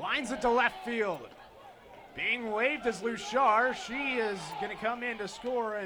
Lines it to left field. Being waved as Luchar. She is going to come in to score and